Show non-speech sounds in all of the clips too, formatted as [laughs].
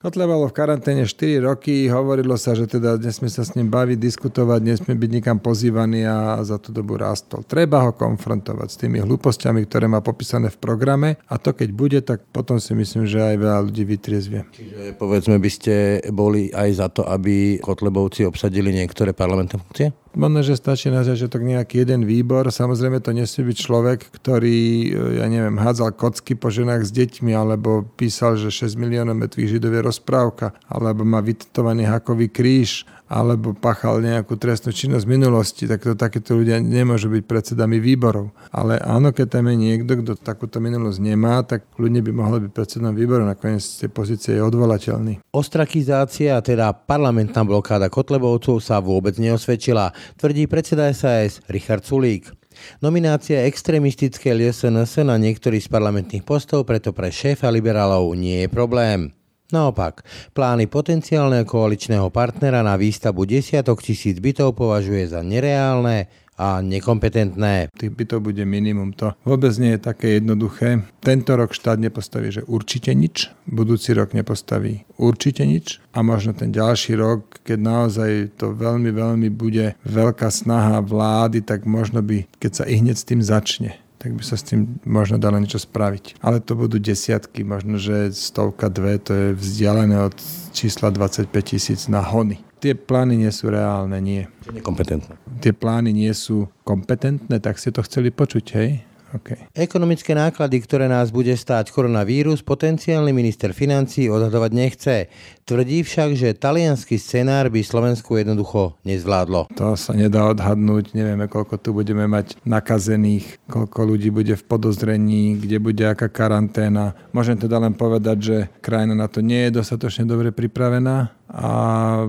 Kotleba bol v karanténe 4 roky, hovorilo sa, že teda nesme sa s ním baviť, diskutovať, nesme byť nikam pozývaný a za tú dobu rástol. Treba ho konfrontovať s tými hlúpostiami, ktoré má popísané v programe a to keď bude, tak potom si myslím, že aj veľa ľudí vytriezvie. Čiže povedzme by ste boli aj za to, aby Kotlebovci obsadili niektoré parlamentné funkcie? Možno, že stačí na začiatok nejaký jeden výbor. Samozrejme to nesmie byť človek, ktorý, ja neviem, hádzal kocky po ženách s deťmi, alebo písal, že 6 miliónov metvých židov je rozprávka, alebo má vytetovaný hakový kríž, alebo pachal nejakú trestnú činnosť v minulosti, tak to takéto ľudia nemôžu byť predsedami výborov. Ale áno, keď tam je niekto, kto takúto minulosť nemá, tak ľudia by mohli byť predsedom výboru, nakoniec z tej pozície je odvolateľný. Ostrakizácia, teda parlamentná blokáda Kotlebovcov sa vôbec neosvedčila, tvrdí predseda SAS Richard Sulík. Nominácia extrémistické LSNS na niektorý z parlamentných postov preto pre šéfa liberálov nie je problém. Naopak, plány potenciálneho koaličného partnera na výstavbu desiatok tisíc bytov považuje za nereálne a nekompetentné. Tých bytov bude minimum. To vôbec nie je také jednoduché. Tento rok štát nepostaví, že určite nič. Budúci rok nepostaví určite nič. A možno ten ďalší rok, keď naozaj to veľmi, veľmi bude veľká snaha vlády, tak možno by, keď sa i hneď s tým začne, tak by sa s tým možno dalo niečo spraviť. Ale to budú desiatky, možno, že stovka, dve, to je vzdialené od čísla 25 tisíc na hony. Tie plány nie sú reálne, nie. Nekompetentné. Tie plány nie sú kompetentné, tak ste to chceli počuť, hej? Okay. Ekonomické náklady, ktoré nás bude stáť koronavírus, potenciálny minister financí odhadovať nechce. Tvrdí však, že talianský scenár by Slovensku jednoducho nezvládlo. To sa nedá odhadnúť, nevieme, koľko tu budeme mať nakazených, koľko ľudí bude v podozrení, kde bude aká karanténa. Môžem teda len povedať, že krajina na to nie je dostatočne dobre pripravená a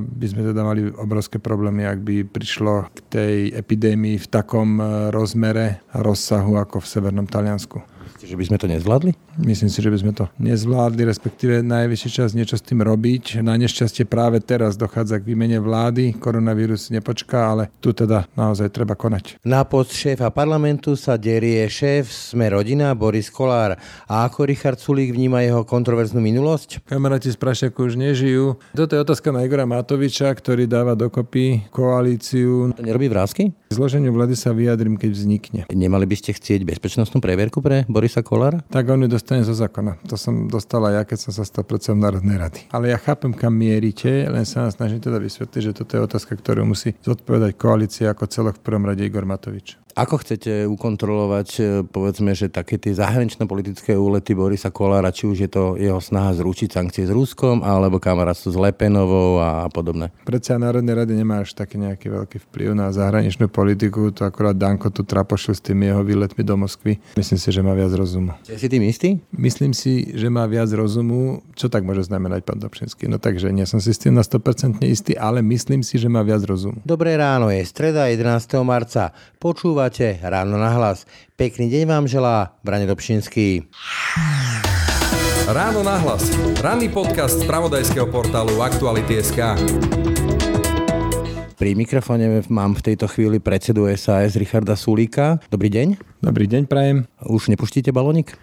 by sme teda mali obrovské problémy, ak by prišlo k tej epidémii v takom e, rozmere a rozsahu ako v Severnom Taliansku. Myslíte, že by sme to nezvládli? Myslím si, že by sme to nezvládli, respektíve najvyšší čas niečo s tým robiť. Na nešťastie práve teraz dochádza k výmene vlády, koronavírus nepočká, ale tu teda naozaj treba konať. Na post šéfa parlamentu sa derie šéf Sme rodina Boris Kolár. A ako Richard Sulík vníma jeho kontroverznú minulosť? Kamaráti z Prašiaku už nežijú. Toto je otázka na Igora Matoviča, ktorý dáva dokopy koalíciu. To nerobí vrázky? Zloženiu vlády sa vyjadrím, keď vznikne. Nemali by ste chcieť bezpečnostnú previerku pre Borisa Kolára? Tak on ju dostane zo zákona. To som dostala ja, keď som sa stal predsedom Národnej rady. Ale ja chápem, kam mierite, len sa snažím teda vysvetliť, že toto je otázka, ktorú musí zodpovedať koalícia ako celok v prvom rade Igor Matovič. Ako chcete ukontrolovať, e, povedzme, že také tie zahranično-politické úlety Borisa Kolára, či už je to jeho snaha zručiť sankcie s Ruskom, alebo kamarátstvo s Lepenovou a podobné? Predseda Národnej rady nemá až taký nejaký veľký vplyv na zahraničnú politiku, to akorát Danko tu trapošil s tými jeho výletmi do Moskvy. Myslím si, že má viac rozumu. Ste si tým istý? Myslím si, že má viac rozumu. Čo tak môže znamenať pán Dobšinský? No takže nie som si s tým na 100% istý, ale myslím si, že má viac rozumu. Dobré ráno, je streda 11. marca. Počúva Počúvate Ráno na hlas. Pekný deň vám želá Brane Dobšinský. Ráno na hlas. Ranný podcast z pravodajského portálu Aktuality.sk. Pri mikrofóne mám v tejto chvíli predsedu SAS Richarda Sulíka. Dobrý deň. Dobrý deň, prajem. Už nepustíte balónik?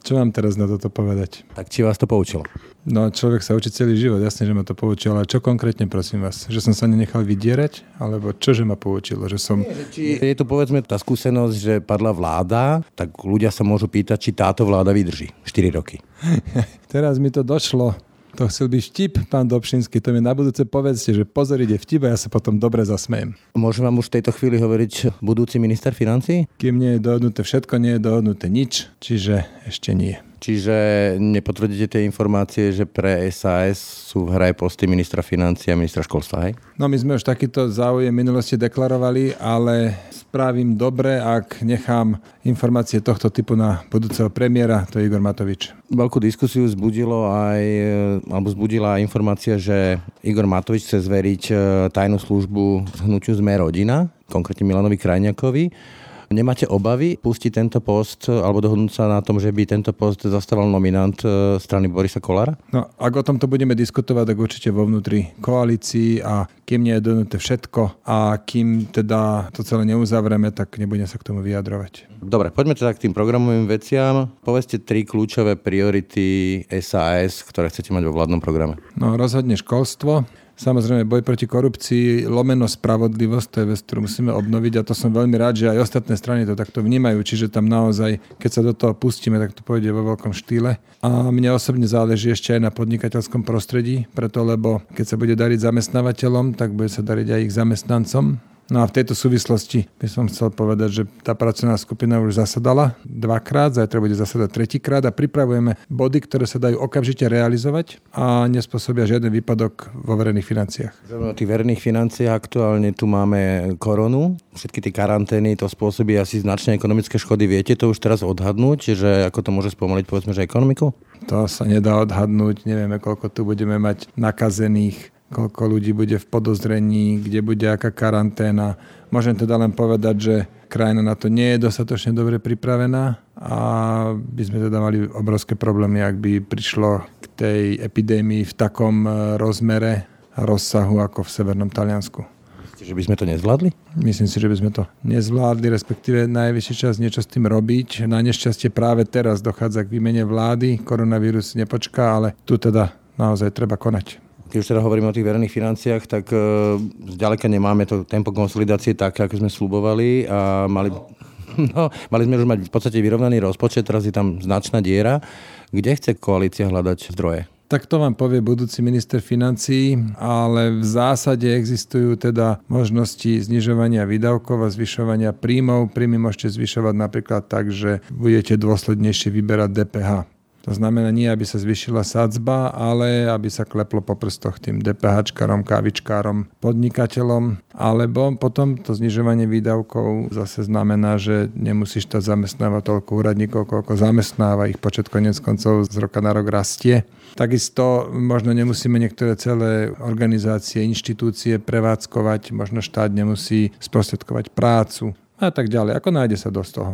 Čo mám teraz na toto povedať? Tak či vás to poučilo? No, človek sa učí celý život, jasne, že ma to poučilo, ale čo konkrétne, prosím vás? Že som sa nenechal vydierať? Alebo čo, že ma poučilo? Že som... Nie, či je to, povedzme, tá skúsenosť, že padla vláda, tak ľudia sa môžu pýtať, či táto vláda vydrží 4 roky. [laughs] teraz mi to došlo. To chcel byť vtip, pán Dobšinský, to mi na budúce povedzte, že pozor, ide vtip a ja sa potom dobre zasmejem. Môžem vám už v tejto chvíli hovoriť budúci minister financí? Kým nie je dohodnuté všetko, nie je dohodnuté nič, čiže ešte nie. Čiže nepotvrdíte tie informácie, že pre SAS sú v hre posty ministra financí a ministra školstva, hej? No my sme už takýto záujem minulosti deklarovali, ale spravím dobre, ak nechám informácie tohto typu na budúceho premiéra, to je Igor Matovič. Veľkú diskusiu zbudilo aj, alebo zbudila informácia, že Igor Matovič chce zveriť e, tajnú službu hnutiu Sme rodina, konkrétne Milanovi Krajňakovi Nemáte obavy pustiť tento post alebo dohodnúť sa na tom, že by tento post zastával nominant e, strany Borisa Kolára? No, ak o tomto budeme diskutovať, tak určite vo vnútri koalícii a kým nie je dohodnuté všetko a kým teda to celé neuzavrieme, tak nebudem sa k tomu vyjadrovať. Dobre, poďme teda k tým programovým veciam. Povedzte tri kľúčové priority SAS, ktoré chcete mať vo vládnom programe. No, rozhodne školstvo, Samozrejme, boj proti korupcii, lomeno spravodlivosť, to je vec, ktorú musíme obnoviť a to som veľmi rád, že aj ostatné strany to takto vnímajú, čiže tam naozaj, keď sa do toho pustíme, tak to pôjde vo veľkom štýle. A mne osobne záleží ešte aj na podnikateľskom prostredí, preto lebo keď sa bude dariť zamestnávateľom, tak bude sa dariť aj ich zamestnancom No a v tejto súvislosti by som chcel povedať, že tá pracovná skupina už zasadala dvakrát, zajtra bude zasadať tretíkrát a pripravujeme body, ktoré sa dajú okamžite realizovať a nespôsobia žiaden výpadok vo verejných financiách. O tých verejných financiách aktuálne tu máme koronu, všetky tie karantény, to spôsobí asi značné ekonomické škody. Viete to už teraz odhadnúť, že ako to môže spomaliť povedzme, že ekonomiku? To sa nedá odhadnúť, nevieme, koľko tu budeme mať nakazených koľko ľudí bude v podozrení, kde bude aká karanténa. Môžem teda len povedať, že krajina na to nie je dostatočne dobre pripravená a by sme teda mali obrovské problémy, ak by prišlo k tej epidémii v takom e, rozmere a rozsahu ako v Severnom Taliansku. Myslíte, že by sme to nezvládli? Myslím si, že by sme to nezvládli, respektíve najvyšší čas niečo s tým robiť. Na nešťastie práve teraz dochádza k výmene vlády, koronavírus nepočká, ale tu teda naozaj treba konať. Keď už teda hovoríme o tých verejných financiách, tak e, zďaleka nemáme to tempo konsolidácie také, ako sme slubovali a mali, [laughs] no, mali sme už mať v podstate vyrovnaný rozpočet, teraz je tam značná diera. Kde chce koalícia hľadať zdroje? Tak to vám povie budúci minister financí, ale v zásade existujú teda možnosti znižovania výdavkov a zvyšovania príjmov. Príjmy môžete zvyšovať napríklad tak, že budete dôslednejšie vyberať DPH. To znamená nie, aby sa zvyšila sadzba, ale aby sa kleplo po prstoch tým DPHčkárom, kávičkárom, podnikateľom, alebo potom to znižovanie výdavkov zase znamená, že nemusíš to zamestnávať toľko úradníkov, koľko zamestnáva, ich počet konec koncov z roka na rok rastie. Takisto možno nemusíme niektoré celé organizácie, inštitúcie prevádzkovať, možno štát nemusí sprostredkovať prácu a tak ďalej. Ako nájde sa dosť toho.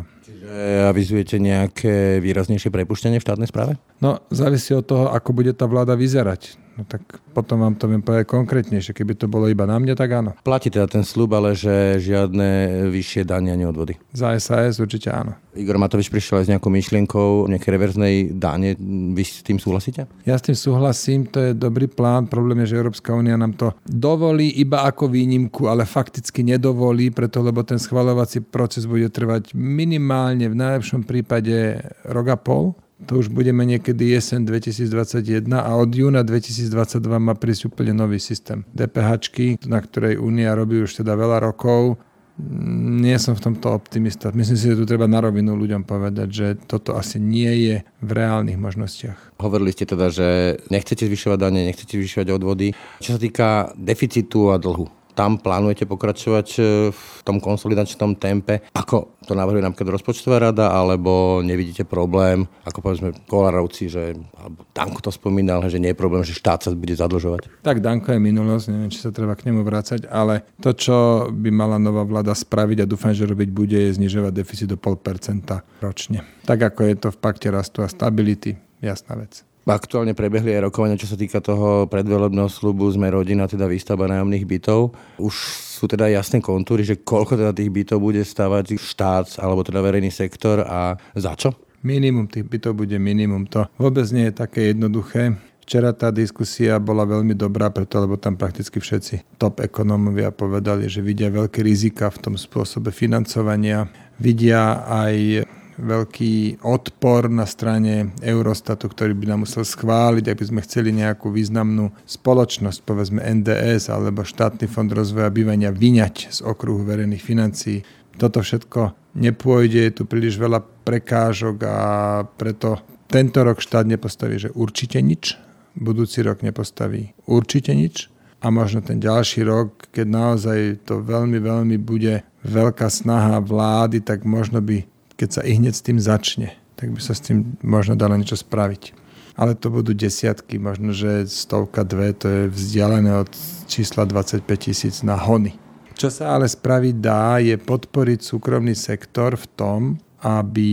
Avizujete nejaké výraznejšie prepuštenie v štátnej správe? No, závisí od toho, ako bude tá vláda vyzerať. No tak potom vám to viem povedať konkrétnejšie. Keby to bolo iba na mne, tak áno. Platí teda ten slub, ale že žiadne vyššie dania neodvody. Za SAS určite áno. Igor Matovič prišiel aj s nejakou myšlienkou nejakej reverznej dane. Vy s tým súhlasíte? Ja s tým súhlasím, to je dobrý plán. Problém je, že Európska únia nám to dovolí iba ako výnimku, ale fakticky nedovolí, preto lebo ten schvalovací proces bude trvať minimálne v najlepšom prípade rok a pol to už budeme niekedy jesen 2021 a od júna 2022 má prísť úplne nový systém. DPH, na ktorej Únia robí už teda veľa rokov, nie som v tomto optimista. Myslím si, že tu treba na rovinu ľuďom povedať, že toto asi nie je v reálnych možnostiach. Hovorili ste teda, že nechcete zvyšovať dane, nechcete zvyšovať odvody. Čo sa týka deficitu a dlhu, tam plánujete pokračovať e, v tom konsolidačnom tempe? Ako to navrhuje napríklad rozpočtová rada, alebo nevidíte problém, ako povedzme Kolarovci, že, alebo Danko to spomínal, že nie je problém, že štát sa bude zadlžovať? Tak Danko je minulosť, neviem, či sa treba k nemu vrácať, ale to, čo by mala nová vláda spraviť a dúfam, že robiť bude, je znižovať deficit do 0,5% ročne. Tak ako je to v pakte rastu a stability, jasná vec. Aktuálne prebehli aj rokovania, čo sa týka toho predvolebného slubu Sme rodina, teda výstavba nájomných bytov. Už sú teda jasné kontúry, že koľko teda tých bytov bude stavať štát alebo teda verejný sektor a za čo? Minimum tých bytov bude minimum. To vôbec nie je také jednoduché. Včera tá diskusia bola veľmi dobrá, preto lebo tam prakticky všetci top ekonómovia povedali, že vidia veľké rizika v tom spôsobe financovania. Vidia aj veľký odpor na strane Eurostatu, ktorý by nám musel schváliť, aby sme chceli nejakú významnú spoločnosť, povedzme NDS alebo štátny fond rozvoja bývania vyňať z okruhu verejných financií. Toto všetko nepôjde, je tu príliš veľa prekážok a preto tento rok štát nepostaví, že určite nič, budúci rok nepostaví určite nič a možno ten ďalší rok, keď naozaj to veľmi, veľmi bude veľká snaha vlády, tak možno by keď sa i hneď s tým začne, tak by sa s tým možno dalo niečo spraviť. Ale to budú desiatky, možno, že stovka, dve, to je vzdialené od čísla 25 tisíc na hony. Čo sa ale spraviť dá, je podporiť súkromný sektor v tom, aby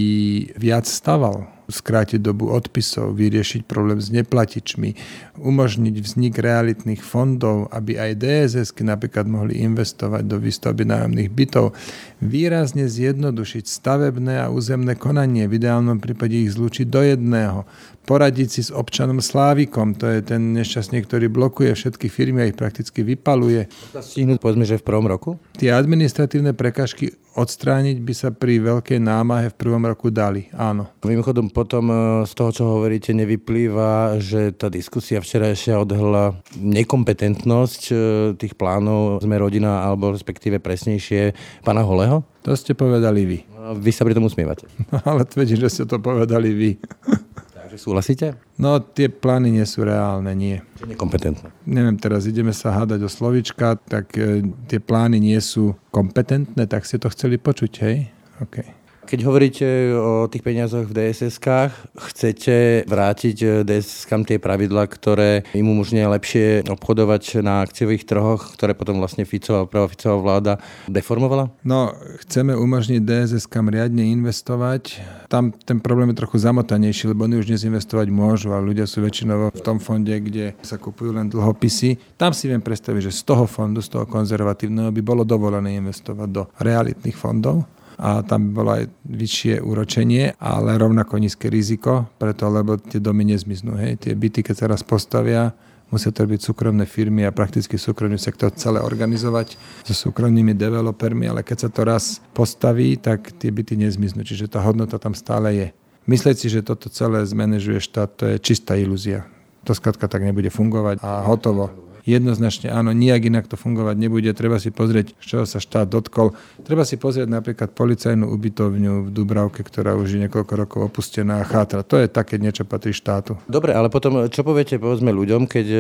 viac staval skrátiť dobu odpisov, vyriešiť problém s neplatičmi, umožniť vznik realitných fondov, aby aj DSS napríklad mohli investovať do výstavby nájomných bytov, výrazne zjednodušiť stavebné a územné konanie, v ideálnom prípade ich zlúčiť do jedného, poradiť si s občanom Slávikom, to je ten nešťastný, ktorý blokuje všetky firmy a ich prakticky vypaluje. Stihnúť povedzme, že v prvom roku? Tie administratívne prekažky odstrániť by sa pri veľkej námahe v prvom roku dali, áno. Mimochodom potom e, z toho, čo hovoríte, nevyplýva, že tá diskusia včerajšia odhla nekompetentnosť e, tých plánov sme rodina, alebo respektíve presnejšie pána Holeho? To ste povedali vy. Vy sa pri tom usmievate. No, [laughs] ale tvrdím, že ste to povedali vy. Takže súhlasíte? No, tie plány nie sú reálne, nie. Nekompetentné. Neviem, teraz ideme sa hádať o slovička, tak e, tie plány nie sú kompetentné, tak ste to chceli počuť, hej? Okay. Keď hovoríte o tých peniazoch v DSS-kách, chcete vrátiť eh, DSS-kám tie pravidla, ktoré im umožnia lepšie obchodovať na akciových trhoch, ktoré potom vlastne Ficová, prvá Ficová vláda deformovala? No, chceme umožniť DSS-kám riadne investovať. Tam ten problém je trochu zamotanejší, lebo oni už dnes investovať môžu, ale ľudia sú väčšinou v tom fonde, kde sa kupujú len dlhopisy. Tam si viem predstaviť, že z toho fondu, z toho konzervatívneho by bolo dovolené investovať do realitných fondov a tam bolo aj vyššie úročenie, ale rovnako nízke riziko, preto lebo tie domy nezmiznú. Hej. Tie byty, keď sa raz postavia, musia to byť súkromné firmy a prakticky súkromný sektor celé organizovať so súkromnými developermi, ale keď sa to raz postaví, tak tie byty nezmiznú, čiže tá hodnota tam stále je. Myslieť si, že toto celé zmanéžuje štát, to je čistá ilúzia. To skladka tak nebude fungovať a hotovo jednoznačne áno, nijak inak to fungovať nebude. Treba si pozrieť, z čoho sa štát dotkol. Treba si pozrieť napríklad policajnú ubytovňu v Dubravke, ktorá už je niekoľko rokov opustená a chátra. To je také niečo patrí štátu. Dobre, ale potom čo poviete povedzme ľuďom, keď e,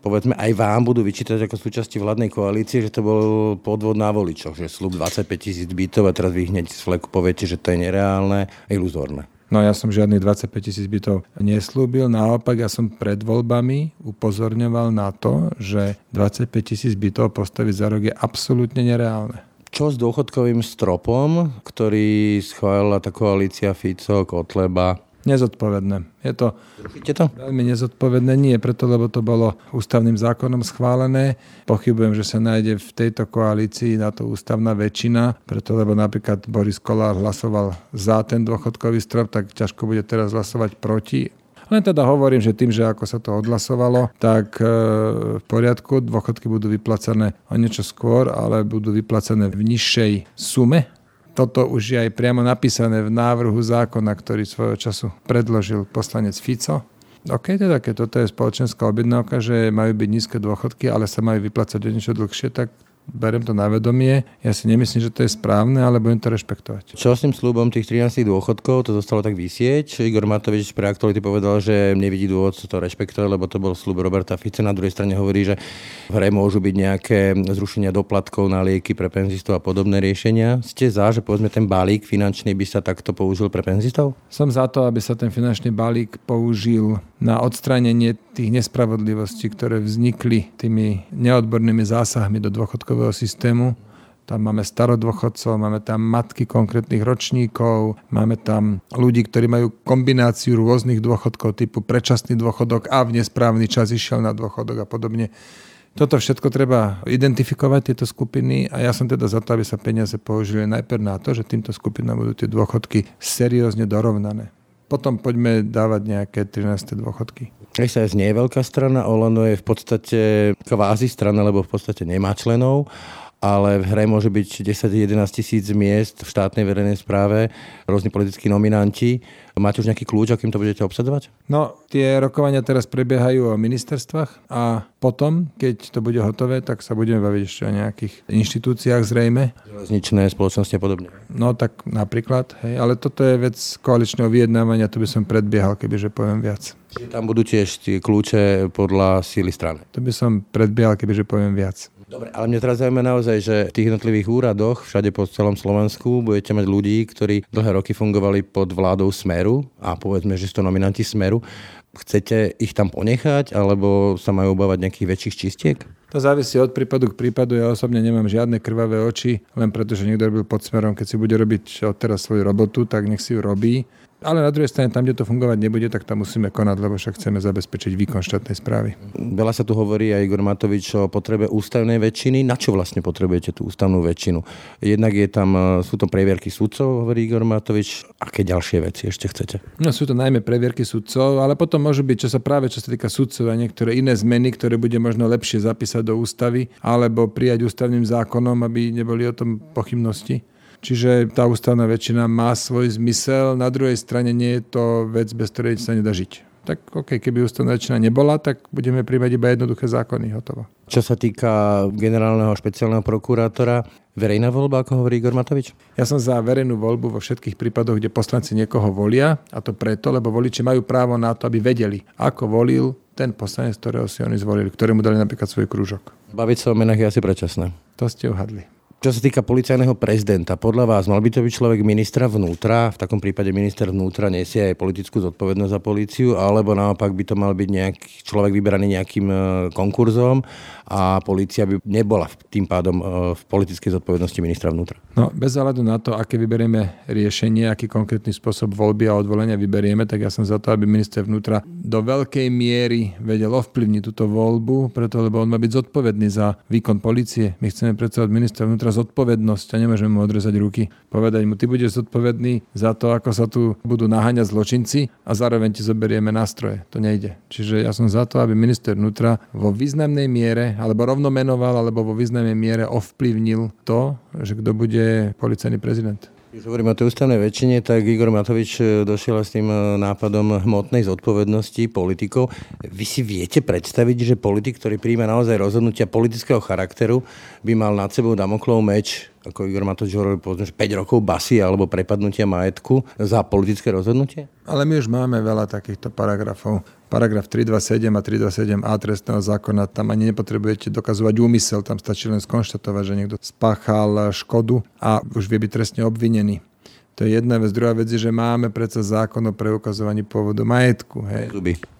povedzme aj vám budú vyčítať ako súčasti vládnej koalície, že to bol podvod na voličoch, že slub 25 tisíc bytov a teraz vy hneď z fleku poviete, že to je nereálne a iluzórne. No ja som žiadnych 25 tisíc bytov neslúbil, naopak ja som pred voľbami upozorňoval na to, že 25 tisíc bytov postaviť za rok je absolútne nereálne. Čo s dôchodkovým stropom, ktorý schválila tá koalícia Fico, Kotleba, nezodpovedné. Je to, to veľmi nezodpovedné, nie preto, lebo to bolo ústavným zákonom schválené. Pochybujem, že sa nájde v tejto koalícii na to ústavná väčšina, preto lebo napríklad Boris Kolár hlasoval za ten dôchodkový strop, tak ťažko bude teraz hlasovať proti. Len teda hovorím, že tým, že ako sa to odhlasovalo, tak e, v poriadku, dôchodky budú vyplacené o niečo skôr, ale budú vyplacené v nižšej sume, toto už je aj priamo napísané v návrhu zákona, ktorý svojho času predložil poslanec Fico. OK, teda keď toto je spoločenská objednávka, že majú byť nízke dôchodky, ale sa majú vyplácať o niečo dlhšie, tak berem to na vedomie. Ja si nemyslím, že to je správne, ale budem to rešpektovať. Čo s tým slúbom tých 13 dôchodkov, to zostalo tak vysieť. Igor Matovič pre aktuality povedal, že nevidí dôvod to rešpektovať, lebo to bol slúb Roberta Fice. Na druhej strane hovorí, že v hre môžu byť nejaké zrušenia doplatkov na lieky pre penzistov a podobné riešenia. Ste za, že povedzme ten balík finančný by sa takto použil pre penzistov? Som za to, aby sa ten finančný balík použil na odstránenie tých nespravodlivostí, ktoré vznikli tými neodbornými zásahmi do dôchodkového systému. Tam máme starodôchodcov, máme tam matky konkrétnych ročníkov, máme tam ľudí, ktorí majú kombináciu rôznych dôchodkov typu predčasný dôchodok a v nesprávny čas išiel na dôchodok a podobne. Toto všetko treba identifikovať, tieto skupiny a ja som teda za to, aby sa peniaze použili najprv na to, že týmto skupinám budú tie dôchodky seriózne dorovnané potom poďme dávať nejaké 13. dôchodky. SAS nie je veľká strana, Olano je v podstate kvázi strana, lebo v podstate nemá členov ale v hre môže byť 10-11 tisíc miest v štátnej verejnej správe, rôzni politickí nominanti. Máte už nejaký kľúč, akým to budete obsadzovať? No, tie rokovania teraz prebiehajú o ministerstvách a potom, keď to bude hotové, tak sa budeme baviť ešte o nejakých inštitúciách zrejme. Železničné spoločnosti a podobne. No tak napríklad, hej, ale toto je vec koaličného vyjednávania, to by som predbiehal, kebyže poviem viac. Čiže tam budú tiež tie kľúče podľa síly strany. To by som predbiehal, kebyže poviem viac. Dobre, ale mňa teraz zaujíma naozaj, že v tých jednotlivých úradoch všade po celom Slovensku budete mať ľudí, ktorí dlhé roky fungovali pod vládou Smeru a povedzme, že sú to nominanti Smeru. Chcete ich tam ponechať, alebo sa majú obávať nejakých väčších čistiek? To závisí od prípadu k prípadu. Ja osobne nemám žiadne krvavé oči, len preto, že niekto robil pod smerom. Keď si bude robiť odteraz svoju robotu, tak nech si ju robí. Ale na druhej strane, tam, kde to fungovať nebude, tak tam musíme konať, lebo však chceme zabezpečiť výkon štátnej správy. Veľa sa tu hovorí aj Igor Matovič o potrebe ústavnej väčšiny. Na čo vlastne potrebujete tú ústavnú väčšinu? Jednak je tam, e, sú to previerky sudcov, hovorí Igor Matovič. Aké ďalšie veci ešte chcete? No sú to najmä previerky sudcov, ale potom môžu byť, čo sa práve čo sa týka sudcov a niektoré iné zmeny, ktoré bude možno lepšie zapísať do ústavy alebo prijať ústavným zákonom, aby neboli o tom pochybnosti. Čiže tá ústavná väčšina má svoj zmysel, na druhej strane nie je to vec, bez ktorej sa nedá žiť. Tak OK, keby ústavná väčšina nebola, tak budeme príjmať iba jednoduché zákony, hotovo. Čo sa týka generálneho špeciálneho prokurátora, verejná voľba, ako hovorí Igor Matovič? Ja som za verejnú voľbu vo všetkých prípadoch, kde poslanci niekoho volia, a to preto, lebo voliči majú právo na to, aby vedeli, ako volil ten poslanec, ktorého si oni zvolili, ktorému dali napríklad svoj krúžok. Baviť sa o menách je asi predčasné. To ste uhadli. Čo sa týka policajného prezidenta, podľa vás mal by to byť človek ministra vnútra, v takom prípade minister vnútra nesie aj politickú zodpovednosť za políciu, alebo naopak by to mal byť nejaký človek vyberaný nejakým e, konkurzom a polícia by nebola tým pádom e, v politickej zodpovednosti ministra vnútra? No, bez ohľadu na to, aké vyberieme riešenie, aký konkrétny spôsob voľby a odvolenia vyberieme, tak ja som za to, aby minister vnútra do veľkej miery vedel ovplyvniť túto voľbu, preto lebo on má byť zodpovedný za výkon policie. My chceme predstavať ministra vnútra zodpovednosť a nemôžeme mu odrezať ruky. Povedať mu, ty budeš zodpovedný za to, ako sa tu budú naháňať zločinci a zároveň ti zoberieme nástroje. To nejde. Čiže ja som za to, aby minister vnútra vo významnej miere, alebo rovno menoval, alebo vo významnej miere ovplyvnil to, že kto bude policajný prezident. Keď hovoríme o tej ústavnej väčšine, tak Igor Matovič e, došiel s tým e, nápadom hmotnej zodpovednosti politikov. Vy si viete predstaviť, že politik, ktorý príjme naozaj rozhodnutia politického charakteru, by mal nad sebou Damoklov meč ako Igor Matovič hovoril, povedzme, 5 rokov basy alebo prepadnutia majetku za politické rozhodnutie? Ale my už máme veľa takýchto paragrafov. Paragraf 327 a 327a trestného zákona, tam ani nepotrebujete dokazovať úmysel, tam stačí len skonštatovať, že niekto spáchal škodu a už vie byť trestne obvinený. To je jedna vec. Druhá vec je, že máme predsa zákon o preukazovaní pôvodu majetku. Hej.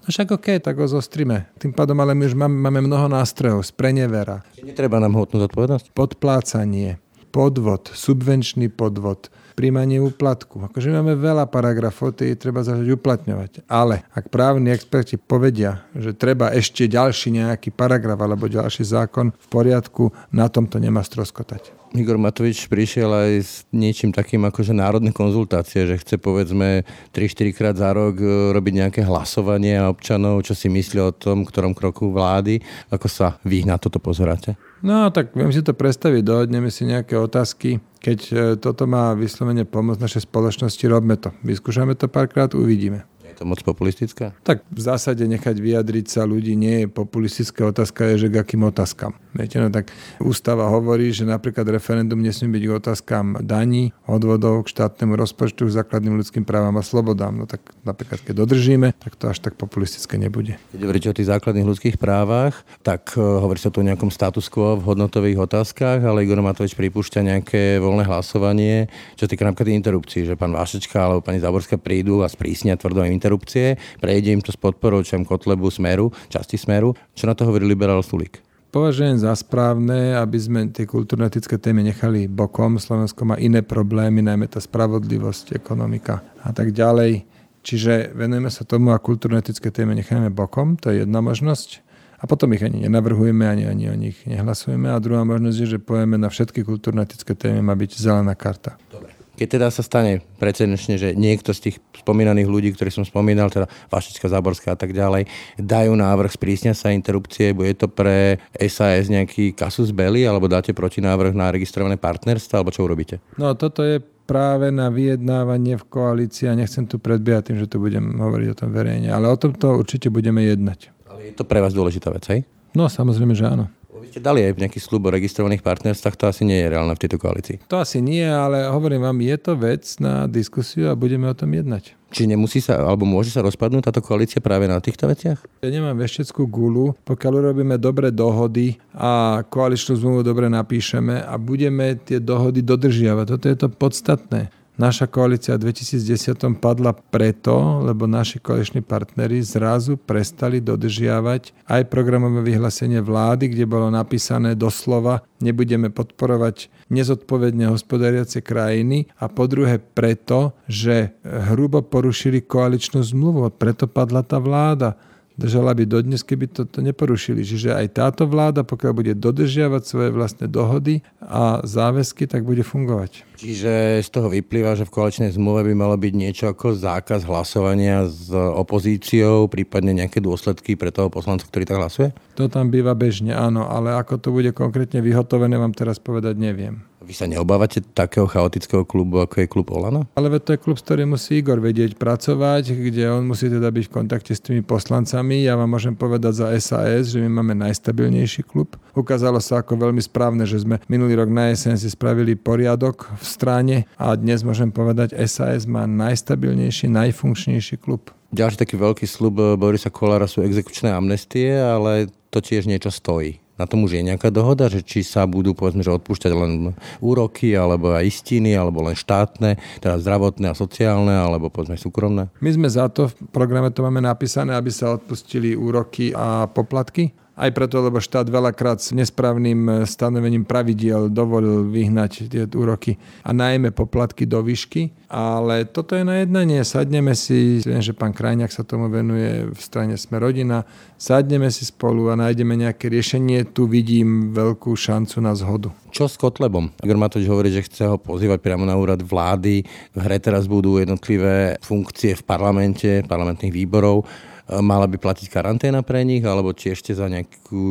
No však OK, tak ho zostrime. Tým pádom ale my už máme, máme mnoho nástrojov. Sprenevera. Netreba nám hmotnú zodpovednosť? Podplácanie podvod, subvenčný podvod, príjmanie úplatku. Akože máme veľa paragrafov, tie treba začať uplatňovať. Ale ak právni experti povedia, že treba ešte ďalší nejaký paragraf alebo ďalší zákon v poriadku, na tom to nemá stroskotať. Igor Matovič prišiel aj s niečím takým ako že národné konzultácie, že chce povedzme 3-4 krát za rok e, robiť nejaké hlasovanie občanov, čo si myslia o tom, ktorom kroku vlády. Ako sa vy na toto pozeráte? No tak viem si to predstaviť, dohodneme si nejaké otázky. Keď e, toto má vyslovene pomôcť našej spoločnosti, robme to. Vyskúšame to párkrát, uvidíme to moc populistická? Tak v zásade nechať vyjadriť sa ľudí nie je populistická otázka, je, že k akým otázkam. Viete, no tak ústava hovorí, že napríklad referendum nesmie byť k otázkam daní, odvodov, k štátnemu rozpočtu, k základným ľudským právam a slobodám. No tak napríklad, keď dodržíme, tak to až tak populistické nebude. Keď hovoríte o tých základných ľudských právach, tak uh, hovorí sa tu o nejakom status quo v hodnotových otázkach, ale Igor Matovič pripúšťa nejaké voľné hlasovanie, čo týka napríklad interrupcií, že pán Vášečka alebo pani Záborská prídu a sprísnia tvrdo interrupcie, prejde im to s podporou čem Kotlebu Smeru, časti Smeru. Čo na to hovorí liberál Sulík? Považujem za správne, aby sme tie kultúrno-etické témy nechali bokom. Slovensko má iné problémy, najmä tá spravodlivosť, ekonomika a tak ďalej. Čiže venujeme sa tomu a kultúrno-etické témy necháme bokom, to je jedna možnosť. A potom ich ani nenavrhujeme, ani, ani o nich nehlasujeme. A druhá možnosť je, že povieme na všetky kultúrno-etické témy má byť zelená karta. Dobre. Keď teda sa stane precedenčne, že niekto z tých spomínaných ľudí, ktorí som spomínal, teda Vašická, Záborská a tak ďalej, dajú návrh sprísnia sa interrupcie, bude to pre SAS nejaký kasus belli, alebo dáte protinávrh na registrované partnerstvo, alebo čo urobíte? No toto je práve na vyjednávanie v koalícii a nechcem tu predbiehať tým, že tu budem hovoriť o tom verejne, ale o tomto určite budeme jednať. Ale je to pre vás dôležitá vec, hej? No samozrejme, že áno. Vy ste dali aj nejaký slub o registrovaných partnerstvách, to asi nie je reálne v tejto koalícii. To asi nie, ale hovorím vám, je to vec na diskusiu a budeme o tom jednať. Či nemusí sa, alebo môže sa rozpadnúť táto koalícia práve na týchto veciach? Ja nemám vešteckú gulu. Pokiaľ urobíme dobré dohody a koaličnú zmluvu dobre napíšeme a budeme tie dohody dodržiavať, toto je to podstatné. Naša koalícia v 2010 padla preto, lebo naši koaliční partnery zrazu prestali dodržiavať aj programové vyhlásenie vlády, kde bolo napísané doslova nebudeme podporovať nezodpovedne hospodáriace krajiny a po druhé preto, že hrubo porušili koaličnú zmluvu, preto padla tá vláda držala by dodnes, keby to, to neporušili. Čiže aj táto vláda, pokiaľ bude dodržiavať svoje vlastné dohody a záväzky, tak bude fungovať. Čiže z toho vyplýva, že v koaličnej zmluve by malo byť niečo ako zákaz hlasovania s opozíciou, prípadne nejaké dôsledky pre toho poslanca, ktorý tak hlasuje? To tam býva bežne, áno, ale ako to bude konkrétne vyhotovené, vám teraz povedať neviem. Vy sa neobávate takého chaotického klubu, ako je klub Olano? Ale to je klub, s ktorým musí Igor vedieť pracovať, kde on musí teda byť v kontakte s tými poslancami. Ja vám môžem povedať za SAS, že my máme najstabilnejší klub. Ukázalo sa ako veľmi správne, že sme minulý rok na jeseň si spravili poriadok v strane a dnes môžem povedať, SAS má najstabilnejší, najfunkčnejší klub. Ďalší taký veľký slub Borisa Kolára sú exekučné amnestie, ale to tiež niečo stojí na tom už je nejaká dohoda, že či sa budú povedzme, že odpúšťať len úroky, alebo aj istiny, alebo len štátne, teda zdravotné a sociálne, alebo povedzme súkromné? My sme za to, v programe to máme napísané, aby sa odpustili úroky a poplatky aj preto, lebo štát veľakrát s nesprávnym stanovením pravidiel dovolil vyhnať tie úroky a najmä poplatky do výšky. Ale toto je na jednanie. Sadneme si, viem, že pán Krajňák sa tomu venuje v strane Sme rodina, sadneme si spolu a nájdeme nejaké riešenie. Tu vidím veľkú šancu na zhodu. Čo s Kotlebom? Igor Matovič hovorí, že chce ho pozývať priamo na úrad vlády. V hre teraz budú jednotlivé funkcie v parlamente, parlamentných výborov mala by platiť karanténa pre nich, alebo či ešte za nejakú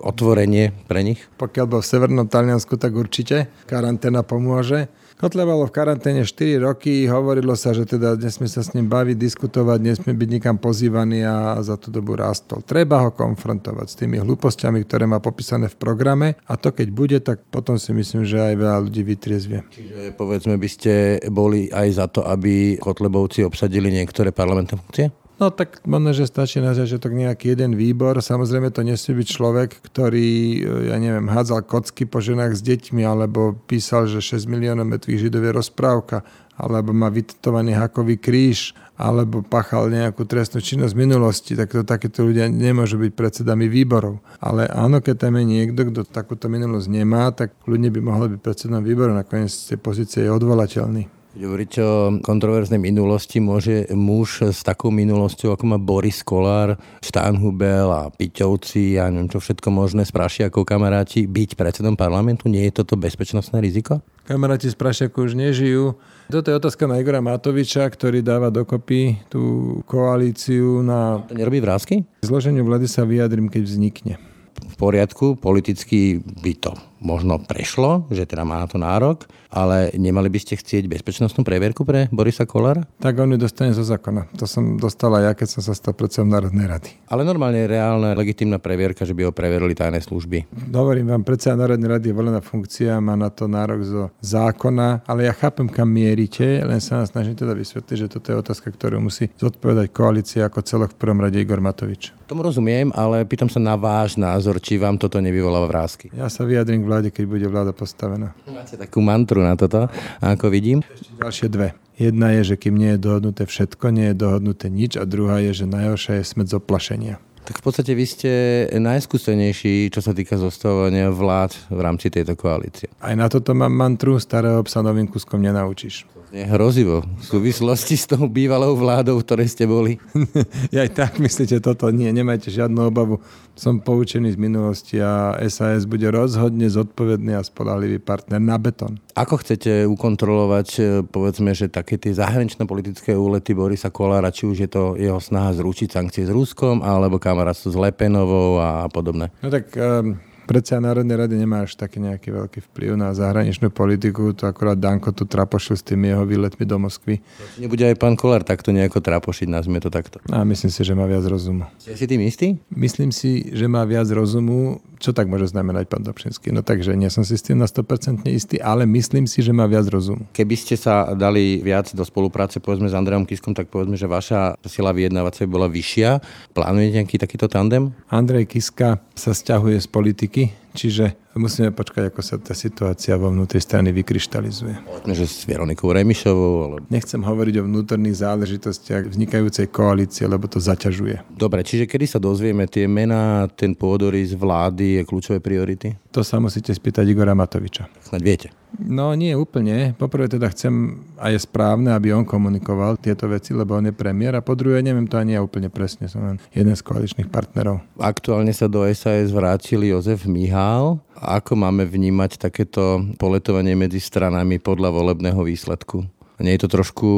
otvorenie pre nich? Pokiaľ bol v Severnom Taliansku, tak určite karanténa pomôže. Kotleba bol v karanténe 4 roky, hovorilo sa, že teda nesmie sa s ním baviť, diskutovať, nesmie byť nikam pozývaný a za tú dobu rástol. Treba ho konfrontovať s tými hlúpostiami, ktoré má popísané v programe a to keď bude, tak potom si myslím, že aj veľa ľudí vytriezvie. Čiže povedzme by ste boli aj za to, aby Kotlebovci obsadili niektoré parlamentné funkcie? No tak možno, že stačí nazvať, že to nejaký jeden výbor. Samozrejme to nesmie byť človek, ktorý, ja neviem, hádzal kocky po ženách s deťmi, alebo písal, že 6 miliónov metvých židov je rozprávka, alebo má vytetovaný hakový kríž, alebo pachal nejakú trestnú činnosť v minulosti, tak to takéto ľudia nemôžu byť predsedami výborov. Ale áno, keď tam je niekto, kto takúto minulosť nemá, tak ľudne by mohol byť predsedom výboru, nakoniec z tej pozície je odvolateľný. Keď hovoríte o kontroverznej minulosti, môže muž s takou minulosťou, ako má Boris Kolár, Štánhubel a Piťovci a neviem čo všetko možné s Prašiakou kamaráti, byť predsedom parlamentu? Nie je toto bezpečnostné riziko? Kamaráti z Prašiaku už nežijú. Toto je otázka na Igora Matoviča, ktorý dáva dokopy tú koalíciu na... To nerobí vrázky? Zloženiu vlády sa vyjadrím, keď vznikne v poriadku, politicky by to možno prešlo, že teda má na to nárok, ale nemali by ste chcieť bezpečnostnú previerku pre Borisa Kolára? Tak on ju dostane zo zákona. To som dostala ja, keď som sa stal predsedom Národnej rady. Ale normálne je reálna, legitimná previerka, že by ho preverili tajné služby. Hovorím vám, predseda Národnej rady je volená funkcia, má na to nárok zo zákona, ale ja chápem, kam mierite, len sa nás snažím teda vysvetliť, že toto je otázka, ktorú musí zodpovedať koalícia ako celok v prvom rade Igor Matovič. Tomu rozumiem, ale pýtam sa na váš názor, či vám toto nevyvoláva vrázky. Ja sa vyjadrím k vláde, keď bude vláda postavená. Máte takú mantru na toto, ako vidím. Ešte ďalšie dve. Jedna je, že kým nie je dohodnuté všetko, nie je dohodnuté nič a druhá je, že najhoršia je smet z oplašenia. Tak v podstate vy ste najskúsenejší, čo sa týka zostavovania vlád v rámci tejto koalície. Aj na toto mám mantru, starého psa novým kuskom nenaučíš je hrozivo v súvislosti s tou bývalou vládou, v ktorej ste boli. [laughs] ja aj tak myslíte toto? Nie, nemajte žiadnu obavu. Som poučený z minulosti a SAS bude rozhodne zodpovedný a spolahlivý partner na betón. Ako chcete ukontrolovať, e, povedzme, že také tie zahraničné politické úlety Borisa Kolára, či už je to jeho snaha zručiť sankcie s Ruskom, alebo kamarátstvo s Lepenovou a podobné? No tak um Predseda Národnej rady nemá až taký nejaký veľký vplyv na zahraničnú politiku, to akorát Danko tu trapošil s tými jeho výletmi do Moskvy. Nebude aj pán Kolár takto nejako trapošiť, nazvime to takto. A myslím si, že má viac rozumu. Ste si tým istý? Myslím si, že má viac rozumu. Čo tak môže znamenať pán Dobšinský? No takže nie som si s tým na 100% istý, ale myslím si, že má viac rozumu. Keby ste sa dali viac do spolupráce povedzme s Andrejom Kiskom, tak povedzme, že vaša sila vyjednávacia bola vyššia. Plánujete nejaký takýto tandem? Andrej Kiska sa stiahuje z politiky Mickey. Čiže musíme počkať, ako sa tá situácia vo vnútri strany vykryštalizuje. Povedzme, že s Veronikou Remišovou, ale... Nechcem hovoriť o vnútorných záležitostiach vznikajúcej koalície, lebo to zaťažuje. Dobre, čiže kedy sa dozvieme tie mená, ten pôdorys vlády, kľúčové priority? To sa musíte spýtať Igora Matoviča. Snad viete. No nie úplne. Poprvé teda chcem, a je správne, aby on komunikoval tieto veci, lebo on je premiér. A po druhé, neviem to ani ja úplne presne, som len jeden z koaličných partnerov. Aktuálne sa do SAS vrátil Jozef Mihál. Ako máme vnímať takéto poletovanie medzi stranami podľa volebného výsledku? Nie je to trošku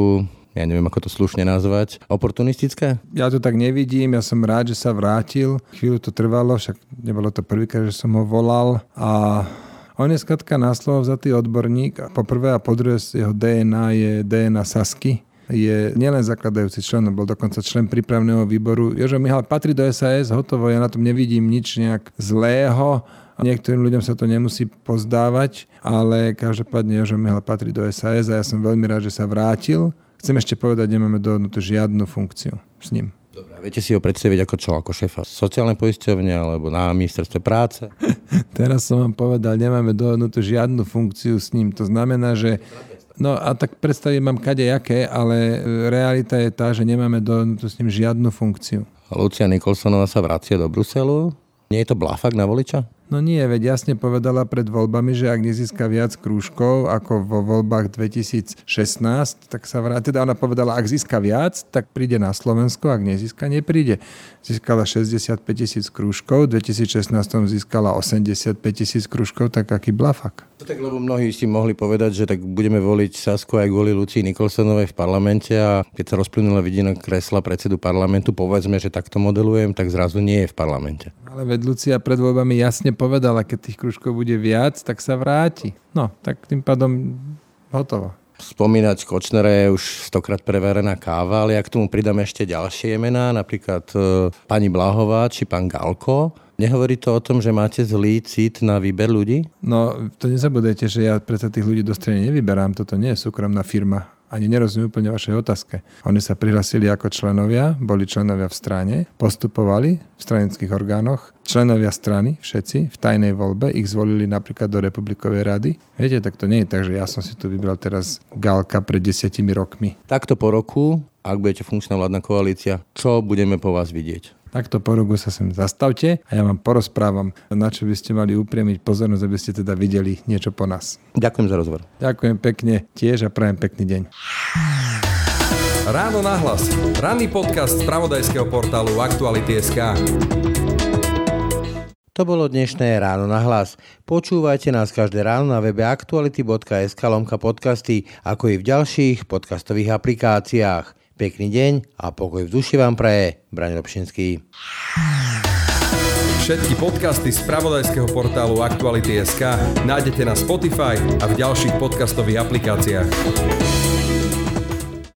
ja neviem, ako to slušne nazvať, oportunistické? Ja to tak nevidím, ja som rád, že sa vrátil. Chvíľu to trvalo, však nebolo to prvýkrát, že som ho volal a on je skratka na slovo vzatý odborník po prvé a po druhé jeho DNA je DNA Sasky je nielen zakladajúci člen, bol dokonca člen prípravného výboru. Jožo Mihal patrí do SAS, hotovo, ja na tom nevidím nič nejak zlého. Niektorým ľuďom sa to nemusí pozdávať, ale každopádne Jožo Mihal patrí do SAS a ja som veľmi rád, že sa vrátil. Chcem ešte povedať, nemáme dohodnutú žiadnu funkciu s ním. Dobre, viete si ho predstaviť ako čo? Ako šéfa sociálnej poisťovne alebo na ministerstve práce? [laughs] Teraz som vám povedal, nemáme dohodnutú žiadnu funkciu s ním. To znamená, že No a tak predstavy mám kade jaké, ale realita je tá, že nemáme dohodnutú s ním žiadnu funkciu. Lucia Nikolsonová sa vracia do Bruselu. Nie je to blafak na voliča? No nie, veď jasne povedala pred voľbami, že ak nezíska viac krúžkov ako vo voľbách 2016, tak sa vráti. Teda ona povedala, ak získa viac, tak príde na Slovensko, ak nezíska, nepríde. Získala 65 tisíc krúžkov, v 2016 získala 85 tisíc krúžkov, tak aký blafak. No tak lebo mnohí si mohli povedať, že tak budeme voliť Sasku aj kvôli Lucii Nikolsonovej v parlamente a keď sa rozplynula vidina kresla predsedu parlamentu, povedzme, že takto modelujem, tak zrazu nie je v parlamente. Ale veď Lucia pred voľbami jasne povedala, keď tých kružkov bude viac, tak sa vráti. No, tak tým pádom hotovo. Spomínať Kočnere je už stokrát preverená káva, ale ja k tomu pridám ešte ďalšie mená, napríklad e, pani Blahová či pán Galko. Nehovorí to o tom, že máte zlý cit na výber ľudí? No, to nezabudajte, že ja predsa tých ľudí do strany nevyberám. Toto nie je súkromná firma ani nerozumiem úplne vašej otázke. Oni sa prihlasili ako členovia, boli členovia v strane, postupovali v stranických orgánoch, členovia strany, všetci, v tajnej voľbe, ich zvolili napríklad do Republikovej rady. Viete, tak to nie je tak, že ja som si tu vybral teraz Galka pred desiatimi rokmi. Takto po roku, ak budete funkčná vládna koalícia, čo budeme po vás vidieť? Takto po rogu sa sem zastavte a ja vám porozprávam, na čo by ste mali upriamiť pozornosť, aby ste teda videli niečo po nás. Ďakujem za rozhovor. Ďakujem pekne tiež a prajem pekný deň. Ráno nahlas. Ranný podcast z pravodajského portálu Aktuality.sk. To bolo dnešné Ráno na hlas. Počúvajte nás každé ráno na webe aktuality.sk lomka podcasty, ako i v ďalších podcastových aplikáciách. Pekný deň a pokoj v duši vám praje Braň Robšinský. Všetky podcasty z pravodajského portálu Aktuality.sk nájdete na Spotify a v ďalších podcastových aplikáciách.